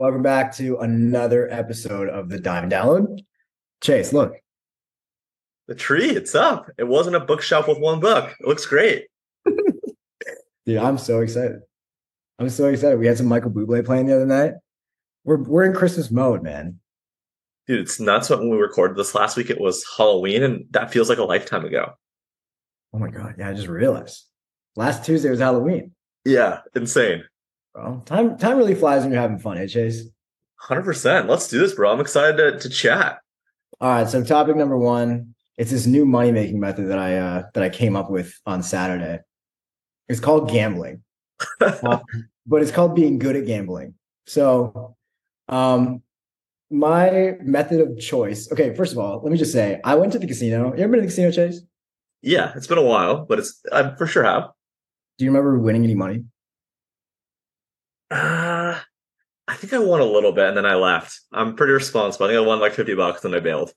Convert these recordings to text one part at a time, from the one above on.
Welcome back to another episode of the Diamond Download. Chase, look. The tree, it's up. It wasn't a bookshelf with one book. It looks great. Dude, I'm so excited. I'm so excited. We had some Michael Bublé playing the other night. We're we're in Christmas mode, man. Dude, it's nuts. When we recorded this last week, it was Halloween, and that feels like a lifetime ago. Oh my god! Yeah, I just realized. Last Tuesday was Halloween. Yeah, insane. Bro, time time really flies when you're having fun, eh, Chase? Hundred percent. Let's do this, bro. I'm excited to, to chat. All right. So topic number one. It's this new money making method that I uh, that I came up with on Saturday. It's called gambling, uh, but it's called being good at gambling. So, um, my method of choice. Okay, first of all, let me just say I went to the casino. You ever been to the casino, Chase? Yeah, it's been a while, but it's I for sure have. Do you remember winning any money? Uh, I think I won a little bit and then I left. I'm pretty responsible. I think I won like 50 bucks and I bailed.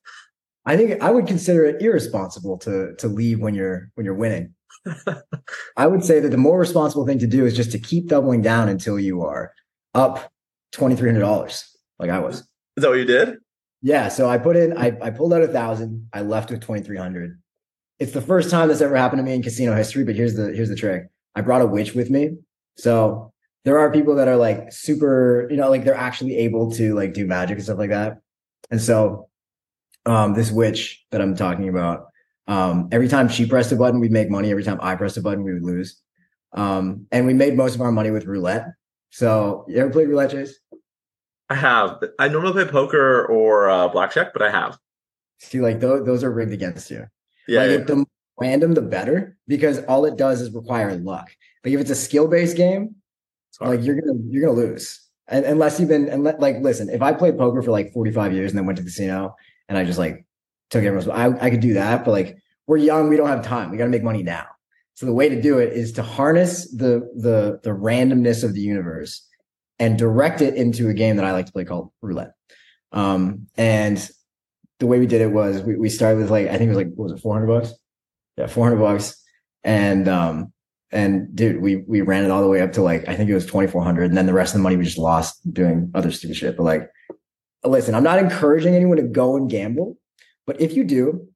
I think I would consider it irresponsible to to leave when you're when you're winning. I would say that the more responsible thing to do is just to keep doubling down until you are up twenty three hundred dollars, like I was. Is that what you did? Yeah. So I put in, I, I pulled out a thousand. I left with twenty three hundred. It's the first time this ever happened to me in casino history. But here's the here's the trick. I brought a witch with me, so there are people that are like super, you know, like they're actually able to like do magic and stuff like that. And so um this witch that I'm talking about, um, every time she pressed a button, we'd make money. Every time I pressed a button, we would lose. Um, and we made most of our money with roulette. So you ever played roulette, Chase? I have. I normally play poker or uh, blackjack, but I have. See, like those, those are rigged against you. Yeah. like yeah. the more random, the better, because all it does is require luck. Like if it's a skill based game, Hard. like you're gonna you're gonna lose. And unless you've been and like listen, if I played poker for like 45 years and then went to the casino and I just like took everyone's I, I could do that, but like we're young, we don't have time. We gotta make money now. So the way to do it is to harness the the the randomness of the universe and direct it into a game that I like to play called roulette. Um and the way we did it was we, we started with like I think it was like what was it 400 bucks? Yeah, 400 bucks. And um and dude, we we ran it all the way up to like I think it was 2400 and then the rest of the money we just lost doing other stupid shit. But like listen, I'm not encouraging anyone to go and gamble, but if you do,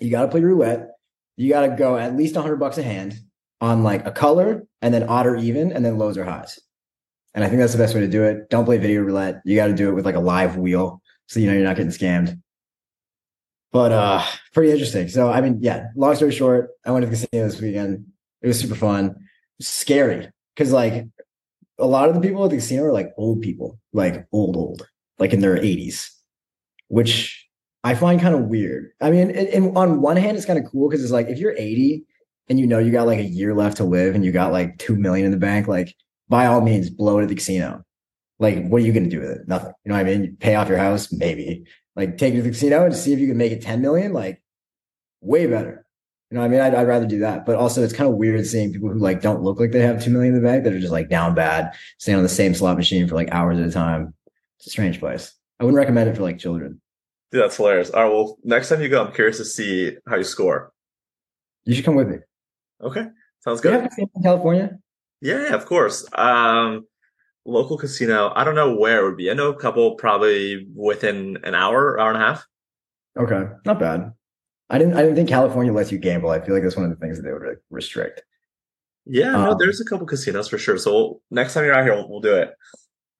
you got to play roulette. You got to go at least 100 bucks a hand on like a color and then odd or even and then lows or highs. And I think that's the best way to do it. Don't play video roulette. You got to do it with like a live wheel so you know you're not getting scammed. But uh pretty interesting. So I mean, yeah, long story short, I went to the casino this weekend. It was super fun. Scary. Cause like a lot of the people at the casino are like old people, like old, old, like in their 80s, which I find kind of weird. I mean, and, and on one hand, it's kind of cool because it's like if you're 80 and you know you got like a year left to live and you got like two million in the bank, like by all means, blow it at the casino. Like, what are you going to do with it? Nothing. You know what I mean? You pay off your house, maybe. Like, take it to the casino and see if you can make it 10 million. Like, way better. You know I mean? I'd, I'd rather do that. But also, it's kind of weird seeing people who like don't look like they have two million in the bank that are just like down bad, staying on the same slot machine for like hours at a time. It's a strange place. I wouldn't recommend it for like children. Dude, that's hilarious. All right. Well, next time you go, I'm curious to see how you score. You should come with me. Okay. Sounds Do you good. have in California? Yeah, yeah, of course. Um, local casino. I don't know where it would be. I know a couple probably within an hour, hour and a half. Okay, not bad. I didn't. I didn't think California lets you gamble. I feel like that's one of the things that they would like, restrict. Yeah, no, Um, there's a couple casinos for sure. So we'll, next time you're out here, we'll, we'll do it.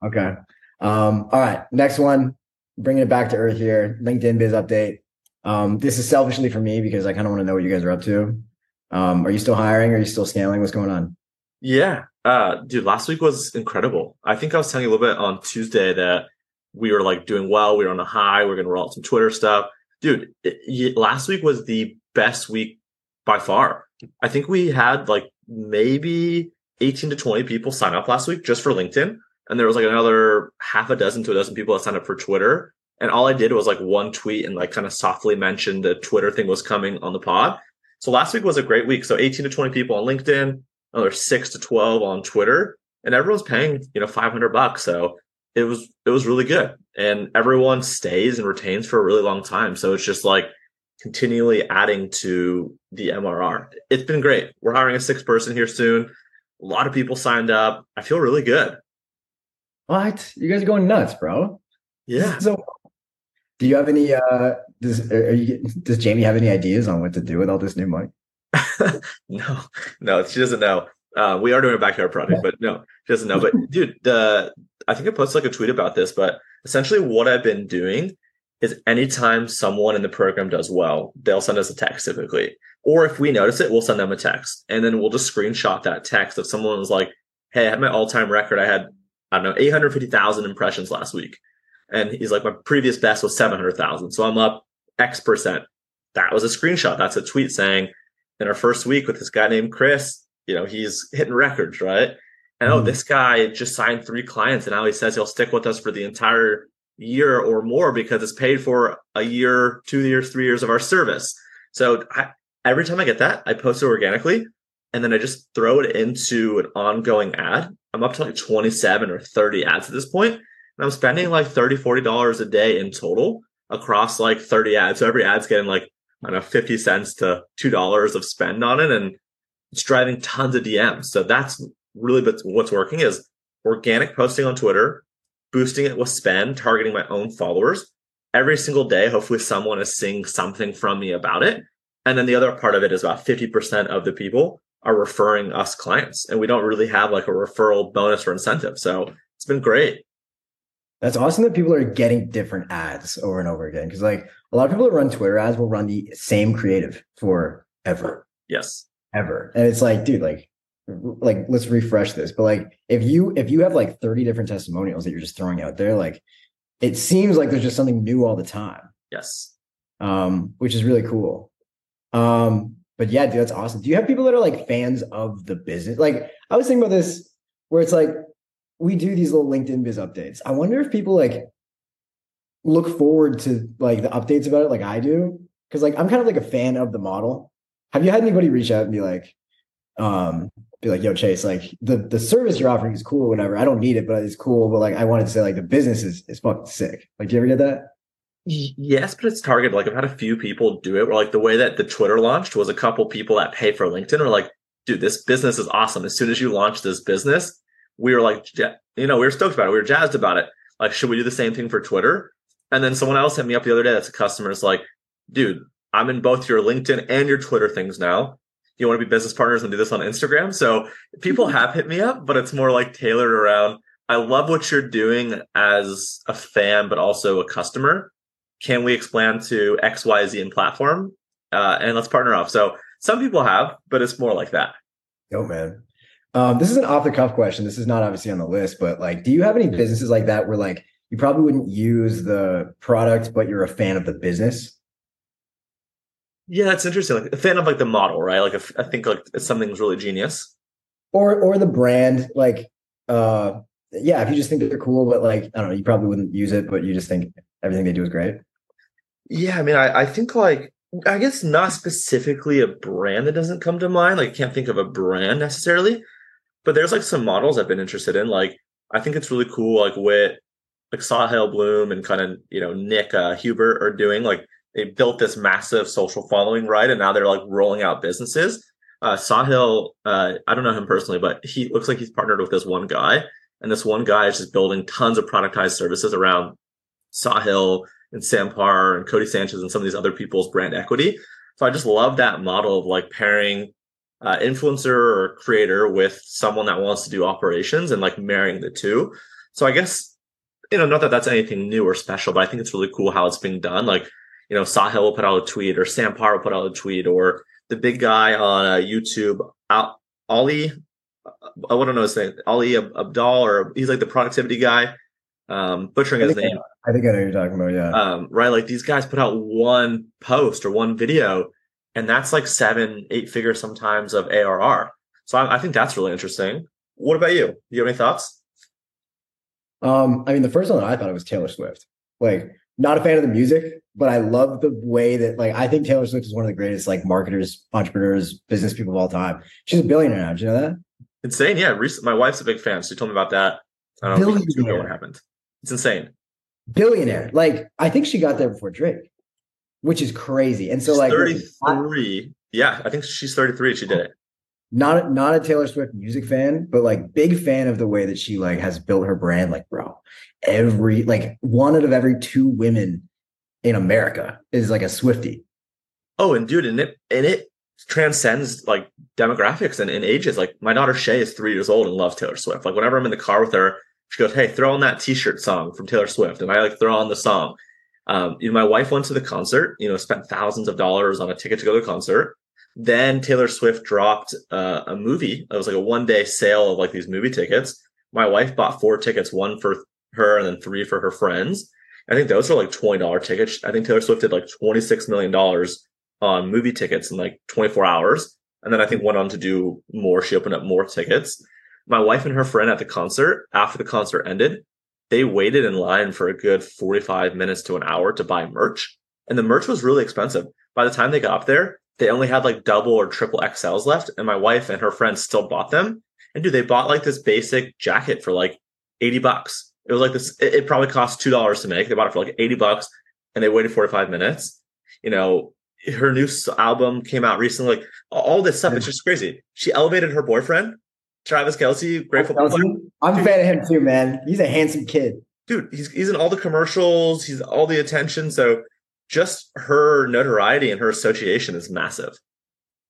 Okay. Um, all right. Next one, bringing it back to earth here. LinkedIn biz update. Um, this is selfishly for me because I kind of want to know what you guys are up to. Um, are you still hiring? Are you still scaling? What's going on? Yeah. Uh, dude, last week was incredible. I think I was telling you a little bit on Tuesday that we were like doing well. We were on a high. We are going to roll out some Twitter stuff. Dude, it, last week was the best week by far. I think we had like maybe 18 to 20 people sign up last week just for LinkedIn. And there was like another half a dozen to a dozen people that signed up for Twitter. And all I did was like one tweet and like kind of softly mentioned the Twitter thing was coming on the pod. So last week was a great week. So 18 to 20 people on LinkedIn, another six to 12 on Twitter, and everyone's paying, you know, 500 bucks. So it was, it was really good. And everyone stays and retains for a really long time. So it's just like continually adding to the MRR. It's been great. We're hiring a sixth person here soon. A lot of people signed up. I feel really good. What? You guys are going nuts, bro. Yeah. So do you have any uh does are you does Jamie have any ideas on what to do with all this new money? no, no, she doesn't know. Uh, we are doing a backyard project, but no, she doesn't know. But dude, the I think I posted like a tweet about this, but essentially what I've been doing is anytime someone in the program does well, they'll send us a text typically. Or if we notice it, we'll send them a text. And then we'll just screenshot that text if someone was like, Hey, I had my all-time record. I had, I don't know, 850,000 impressions last week. And he's like, my previous best was 700,000. So I'm up X percent. That was a screenshot. That's a tweet saying in our first week with this guy named Chris, you know, he's hitting records, right? And oh, Mhm. this guy just signed three clients and now he says he'll stick with us for the entire year or more because it's paid for a year, two years, three years of our service. So I, every time I get that, I post it organically and then I just throw it into an ongoing ad. I'm up to like 27 or 30 ads at this point, And I'm spending like 30, 40 dollars a day in total across like 30 ads. So every ad's getting like, I don't know, 50 cents to $2 of spend on it. And it's driving tons of DMs. So that's really but what's working is organic posting on Twitter, boosting it with spend, targeting my own followers. Every single day, hopefully someone is seeing something from me about it. And then the other part of it is about 50% of the people are referring us clients. And we don't really have like a referral bonus or incentive. So it's been great. That's awesome that people are getting different ads over and over again. Cause like a lot of people that run Twitter ads will run the same creative for ever, Yes. ever. And it's like, dude, like, like let's refresh this. But like if you if you have like 30 different testimonials that you're just throwing out there, like it seems like there's just something new all the time. Yes. Um, which is really cool. Um, but yeah, dude, that's awesome. Do you have people that are like fans of the business? Like I was thinking about this where it's like we do these little LinkedIn biz updates. I wonder if people like look forward to like the updates about it like I do. Cause like I'm kind of like a fan of the model. Have you had anybody reach out and be like, um, be like, yo, Chase, like the the service you're offering is cool or whatever. I don't need it, but it's cool. But like I wanted to say like the business is is fucking sick. Like, do you ever get that? Yes, but it's targeted. Like I've had a few people do it where like the way that the Twitter launched was a couple people that pay for LinkedIn are like, dude, this business is awesome. As soon as you launch this business, we were like, you know, we were stoked about it. We were jazzed about it. Like, should we do the same thing for Twitter? And then someone else hit me up the other day. That's a customer. Is like, dude, I'm in both your LinkedIn and your Twitter things now. You want to be business partners and do this on Instagram? So people have hit me up, but it's more like tailored around. I love what you're doing as a fan, but also a customer can we expand to X, Y, Z and platform? Uh, and let's partner up. So some people have, but it's more like that. Yo, man. Um, this is an off the cuff question. This is not obviously on the list, but like, do you have any businesses like that where like you probably wouldn't use the product, but you're a fan of the business? Yeah, it's interesting. Like a fan of like the model, right? Like if, I think like something's really genius. Or or the brand, like uh yeah, if you just think they're cool, but like I don't know, you probably wouldn't use it, but you just think everything they do is great. Yeah, I mean, I, I think like I guess not specifically a brand that doesn't come to mind. Like I can't think of a brand necessarily, but there's like some models I've been interested in. Like I think it's really cool, like what like Sahil Bloom and kind of you know Nick uh, Huber are doing. Like they built this massive social following, right? And now they're like rolling out businesses. Uh, Sahil, uh, I don't know him personally, but he looks like he's partnered with this one guy, and this one guy is just building tons of productized services around Sahil and Sam Parr and Codie Sanchez and some of these other people's brand equity. So I just love that model of like pairing uh, influencer or creator with someone that wants to do operations and like marrying the two. So I guess, you know, not that that's anything new or special, but I think it's really cool how it's being done. Like, you know, Sahil will put out a tweet or Sam Parr will put out a tweet or the big guy on uh, YouTube, Al- Ollie, I want to know his name, Ali Ab- Abdaal, or he's like the productivity guy. Um, butchering his name. I think I know what you're talking about. Yeah. Um, right? Like these guys put out one post or one video, and that's like seven, eight figures sometimes of ARR. So I, I think that's really interesting. What about you? Do you have any thoughts? Um, I mean, the first one that I thought it was Taylor Swift. Like, not a fan of the music, but I love the way that like I think Taylor Swift is one of the greatest like marketers, entrepreneurs, business people of all time. She's a billionaire now. Do you know that? Insane, yeah. Recent, my wife's a big fan. She told me about that. I don't know Billionaire. what happened. It's insane. Billionaire. Like, I think she got there before Drake, which is crazy. And so She's like 33. Yeah, I think she's 33. She did it. not not a Taylor Swift music fan, but like big fan of the way that she like has built her brand. Like, bro, every like one out of every two women in America is like a Swifty. Oh, and dude, and it and it transcends like demographics and, and ages. Like my daughter Shay is three years old and loves Taylor Swift. Like whenever I'm in the car with her, she goes, "Hey, throw on that T-shirt song from Taylor Swift," and I like throw on the song. Um, you know, my wife went to the concert. You know, spent thousands of dollars on a ticket to go to the concert. Then Taylor Swift dropped uh, a movie. It was like a one day sale of like these movie tickets. My wife bought four tickets, one for her and then three for her friends. I think those are like twenty dollar tickets. I think Taylor Swift did like twenty six million dollars on movie tickets in like twenty four hours, and then I think went on to do more. She opened up more tickets. My wife and her friend at the concert after the concert ended, they waited in line for a good forty five minutes to an hour to buy merch, and the merch was really expensive. By the time they got up there, they only had like double or triple XLs left, and my wife and her friend still bought them. And dude, they bought like this basic jacket for like 80 bucks. It was like this, it, it probably cost two dollars to make. They bought it for like 80 bucks and they waited 45 minutes. You know, her new album came out recently, like all this stuff. It's just crazy. She elevated her boyfriend, Travis great football player. I'm a fan of him too, man. He's a handsome kid. Dude, he's he's in all the commercials, he's all the attention. So just her notoriety and her association is massive.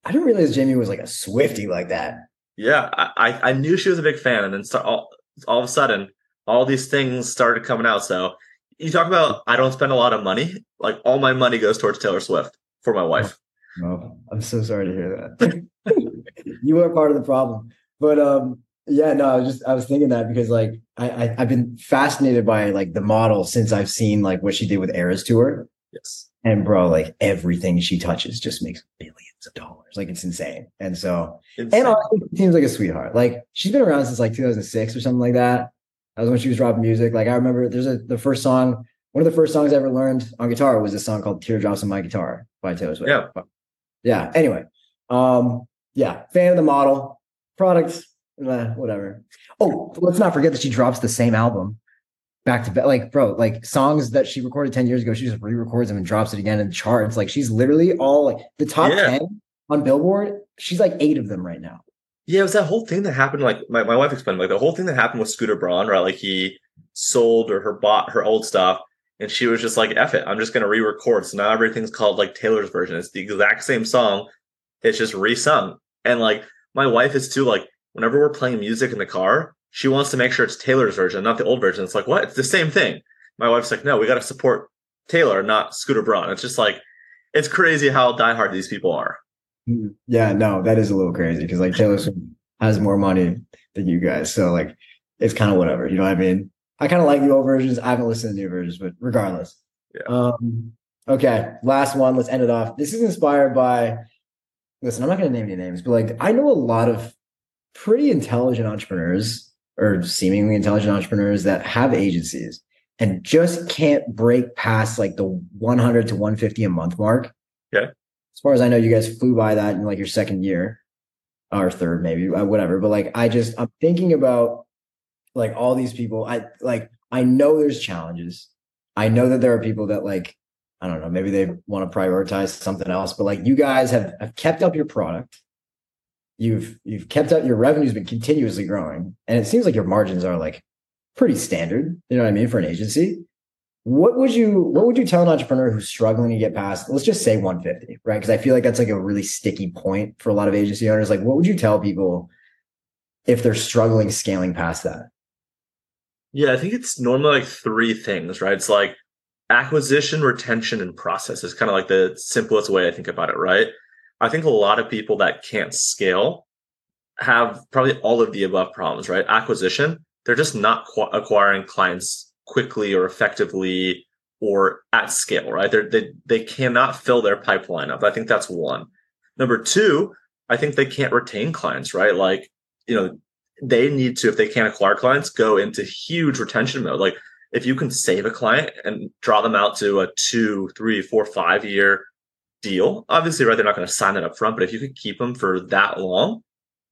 I didn't realize Jamie was like a Swifty like that. Yeah, I, I knew she was a big fan, and then start, all, all of a sudden, all these things started coming out. So you talk about I don't spend a lot of money. Like all my money goes towards Taylor Swift for my wife. Oh, I'm so sorry to hear that. you are part of the problem. But um, yeah, no, I was just I was thinking that because like I, I have been fascinated by like the model since I've seen like what she did with Eras Tour. Yes. And bro, like everything she touches just makes billions of dollars. Like it's insane. And so, insane. and honestly, she seems like a sweetheart. Like she's been around since like 2006 or something like that. That was when she was dropping music. Like I remember there's a the first song, one of the first songs I ever learned on guitar was a song called Teardrops on My Guitar by Taylor Swift. Yeah. Yeah. Anyway. Um, yeah, fan of the model, products, eh, whatever. Oh, let's not forget that she drops the same album back to back. Like, bro, like songs that she recorded 10 years ago, she just re-records them and drops it again in the charts. Like she's literally all like the top yeah. 10 on Billboard, she's like eight of them right now. Yeah, it was that whole thing that happened. Like my, my wife explained, like the whole thing that happened with Scooter Braun, right? Like he sold or her bought her old stuff. And she was just like, F it, I'm just gonna re-record. So now everything's called like Taylor's version. It's the exact same song. It's just re-sung. And like my wife is too like whenever we're playing music in the car, she wants to make sure it's Taylor's version, not the old version. It's like, what? It's the same thing. My wife's like, no, we got to support Taylor, not Scooter Braun. It's just like, it's crazy how diehard these people are. Yeah, no, that is a little crazy because like Taylor Swift has more money than you guys. So like, it's kind of whatever. You know what I mean? I kind of like the old versions. I haven't listened to the new versions, but regardless. Yeah. Um, okay, last one. Let's end it off. This is inspired by. Listen, I'm not going to name any names, but like I know a lot of pretty intelligent entrepreneurs or seemingly intelligent entrepreneurs that have agencies and just can't break past like the 100 to 150 a month mark. Yeah. As far as I know, you guys flew by that in like your second year or third, maybe, uh, whatever. But like, I just, I'm thinking about like all these people. I like, I know there's challenges. I know that there are people that like, I don't know, maybe they want to prioritize something else, but like you guys have, have kept up your product you've you've kept up your revenue's been continuously growing and it seems like your margins are like pretty standard you know what i mean for an agency what would you what would you tell an entrepreneur who's struggling to get past let's just say 150 right? Because i feel like that's like a really sticky point for a lot of agency owners. Like what would you tell people if they're struggling scaling past that? Yeah i think it's normally like three things right? It's like acquisition retention and process is kind of like the simplest way i think about it right? I think a lot of people that can't scale have probably all of the above problems, right? Acquisition, they're just not qu- acquiring clients quickly or effectively or at scale, right? They're, they they cannot fill their pipeline up. I think that's one. Number two, I think they can't retain clients, right? Like, you know, they need to, if they can't acquire clients, go into huge retention mode. Like, if you can save a client and draw them out to a two, three, four, five year deal. Obviously, right, they're not going to sign it up front, but if you can keep them for that long,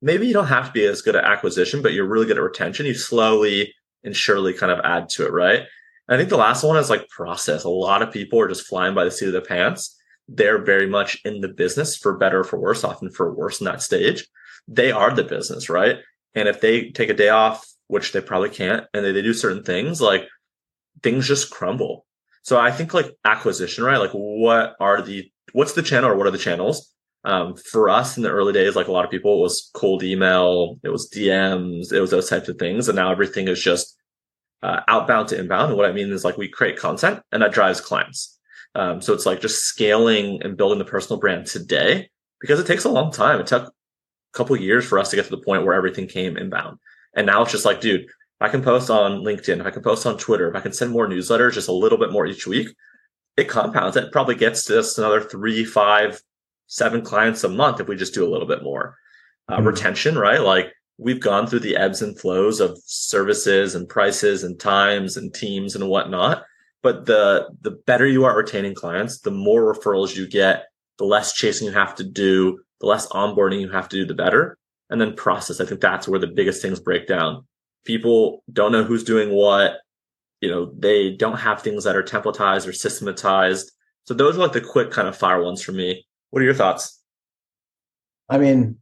maybe you don't have to be as good at acquisition, but you're really good at retention. You slowly and surely kind of add to it, right? And I think the last one is like process. A lot of people are just flying by the seat of their pants. they're very much in the business for better or for worse, often for worse in that stage. They are the business, right? And if they take a day off, which they probably can't, and they, they do certain things, like things just crumble. So I think like acquisition, right? Like what are the what's the channel or what are the channels? Um, for us in the early days, like a lot of people, it was cold email, it was DMs, it was those types of things, and now everything is just uh, outbound to inbound. And what I mean is like we create content, and that drives clients. Um, so it's like just scaling and building the personal brand today because it takes a long time. It took a couple years for us to get to the point where everything came inbound, and now it's just like, dude, I can post on LinkedIn, if I can post on Twitter, if I can send more newsletters, just a little bit more each week, it compounds. It probably gets to us another three, five, seven clients a month if we just do a little bit more. Uh, mm-hmm. Retention, right? Like we've gone through the ebbs and flows of services and prices and times and teams and whatnot. But the the better you are retaining clients, the more referrals you get, the less chasing you have to do, the less onboarding you have to do, the better. And then process. I think that's where the biggest things break down people don't know who's doing what you know they don't have things that are templatized or systematized so those are like the quick kind of fire ones for me what are your thoughts i mean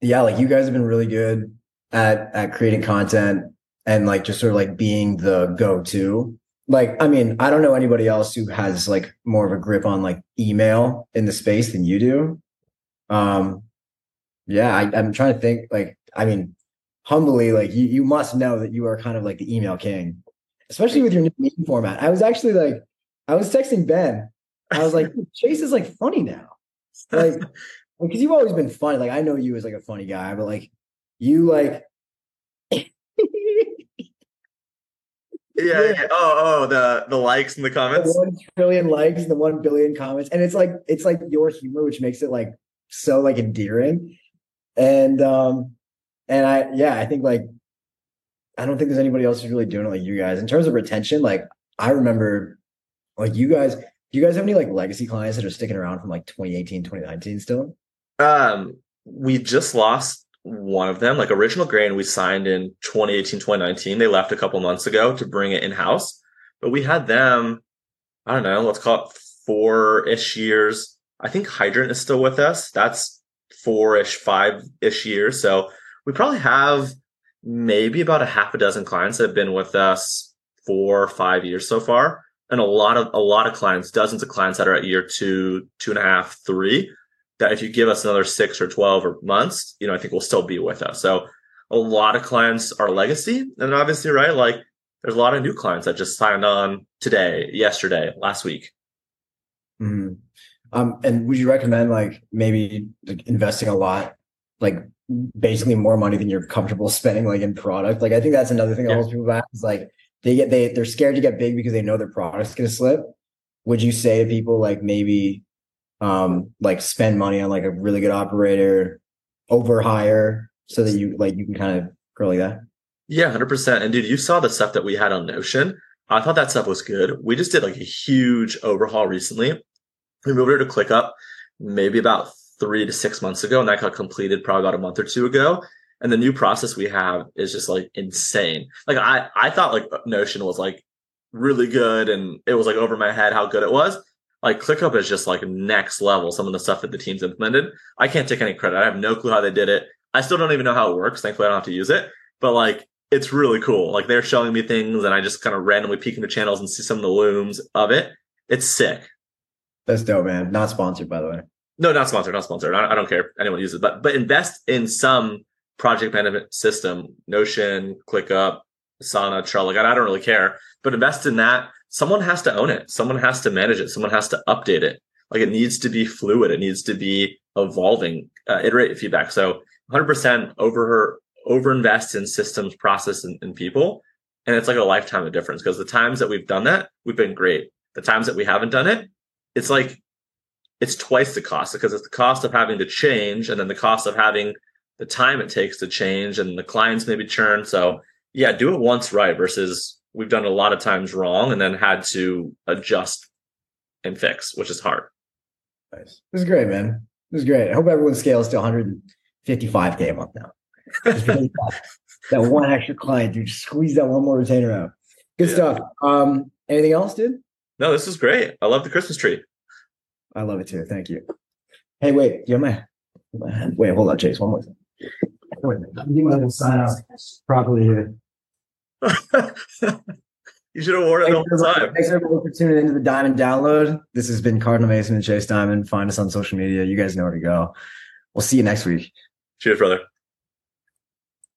yeah like you guys have been really good at at creating content and like just sort of like being the go-to like i mean i don't know anybody else who has like more of a grip on like email in the space than you do um yeah I, i'm trying to think like i mean humbly, like you, you must know that you are kind of like the email king, especially with your new meeting format. I was actually like, I was texting Ben. I was like, Chase is like funny now. Like, because you've always been funny. Like, I know you as like a funny guy, but like, you like, yeah, yeah. Oh, oh, the the likes and the comments. The one trillion likes and the one billion comments, and it's like it's like your humor, which makes it like so like endearing. And um, and I, yeah, I think like, I don't think there's anybody else who's really doing it like you guys. In terms of retention, like I remember like you guys, do you guys have any like legacy clients that are sticking around from like 2018, 2019 still? Um, we just lost one of them, like Original Grain, we signed in 2018, 2019. They left a couple months ago to bring it in house, but we had them, I don't know, let's call it four ish years. I think Hydrant is still with us. That's four ish, five ish years. So we probably have maybe about a half a dozen clients that have been with us four or five years so far. And a lot of a lot of clients, dozens of clients that are at year two, two and a half, three, that if you give us another six or 12 or months, you know, I think we'll still be with us. So a lot of clients are legacy. And obviously, right, like there's a lot of new clients that just signed on today, yesterday, last week. Mm-hmm. Um, and would you recommend like maybe like investing a lot, like basically more money than you're comfortable spending like in product. Like I think that's another thing that holds people back is like they get they they're scared to get big because they know their product's gonna slip. Would you say to people like maybe um like spend money on like a really good operator, over hire so that you like you can kind of grow like that? Yeah, hundred percent. And dude, you saw the stuff that we had on Notion. I thought that stuff was good. We just did like a huge overhaul recently. We moved her to ClickUp maybe about three to six months ago, and that got completed probably about a month or two ago. And the new process we have is just like insane. Like I, I thought like Notion was like really good, and it was like over my head how good it was. Like ClickUp is just like next level. Some of the stuff that the teams implemented, I can't take any credit. I have no clue how they did it. I still don't even know how it works. Thankfully, I don't have to use it. But like it's really cool. Like they're showing me things, and I just kind of randomly peek into channels and see some of the looms of it. It's sick. That's dope, man. Not sponsored, by the way. No, not sponsored, not sponsored. I, I don't care if anyone uses it, but but invest in some project management system, Notion, ClickUp, Asana, Trello. Like I don't really care, but invest in that. Someone has to own it. Someone has to manage it. Someone has to update it. Like it needs to be fluid. It needs to be evolving, uh, iterate feedback. So 100% over her, over invest in systems, process, and, and people, and it's like a lifetime of difference. Because the times that we've done that, we've been great. The times that we haven't done it, it's like it's twice the cost because it's the cost of having to change and then the cost of having the time it takes to change and the clients maybe churn. So yeah, do it once right versus we've done a lot of times wrong and then had to adjust and fix, which is hard. Nice. This is great, man. This is great. I hope everyone scales to 155k a month now. that one extra client, dude, squeeze that one more retainer out. Good yeah. stuff. Um, anything else, dude? No, this is great. I love the Christmas tree. I love it too. Thank you. Hey, wait, you have my, my wait, hold on, Chase. One more thing. Wait a minute. You might have sign out properly here. you should have worn it the whole time. Thanks everyone for tuning into the Diamond Download. This has been Cardinal Mason and Chase Dimond. Find us on social media. You guys know where to go. We'll see you next week. Cheers, brother.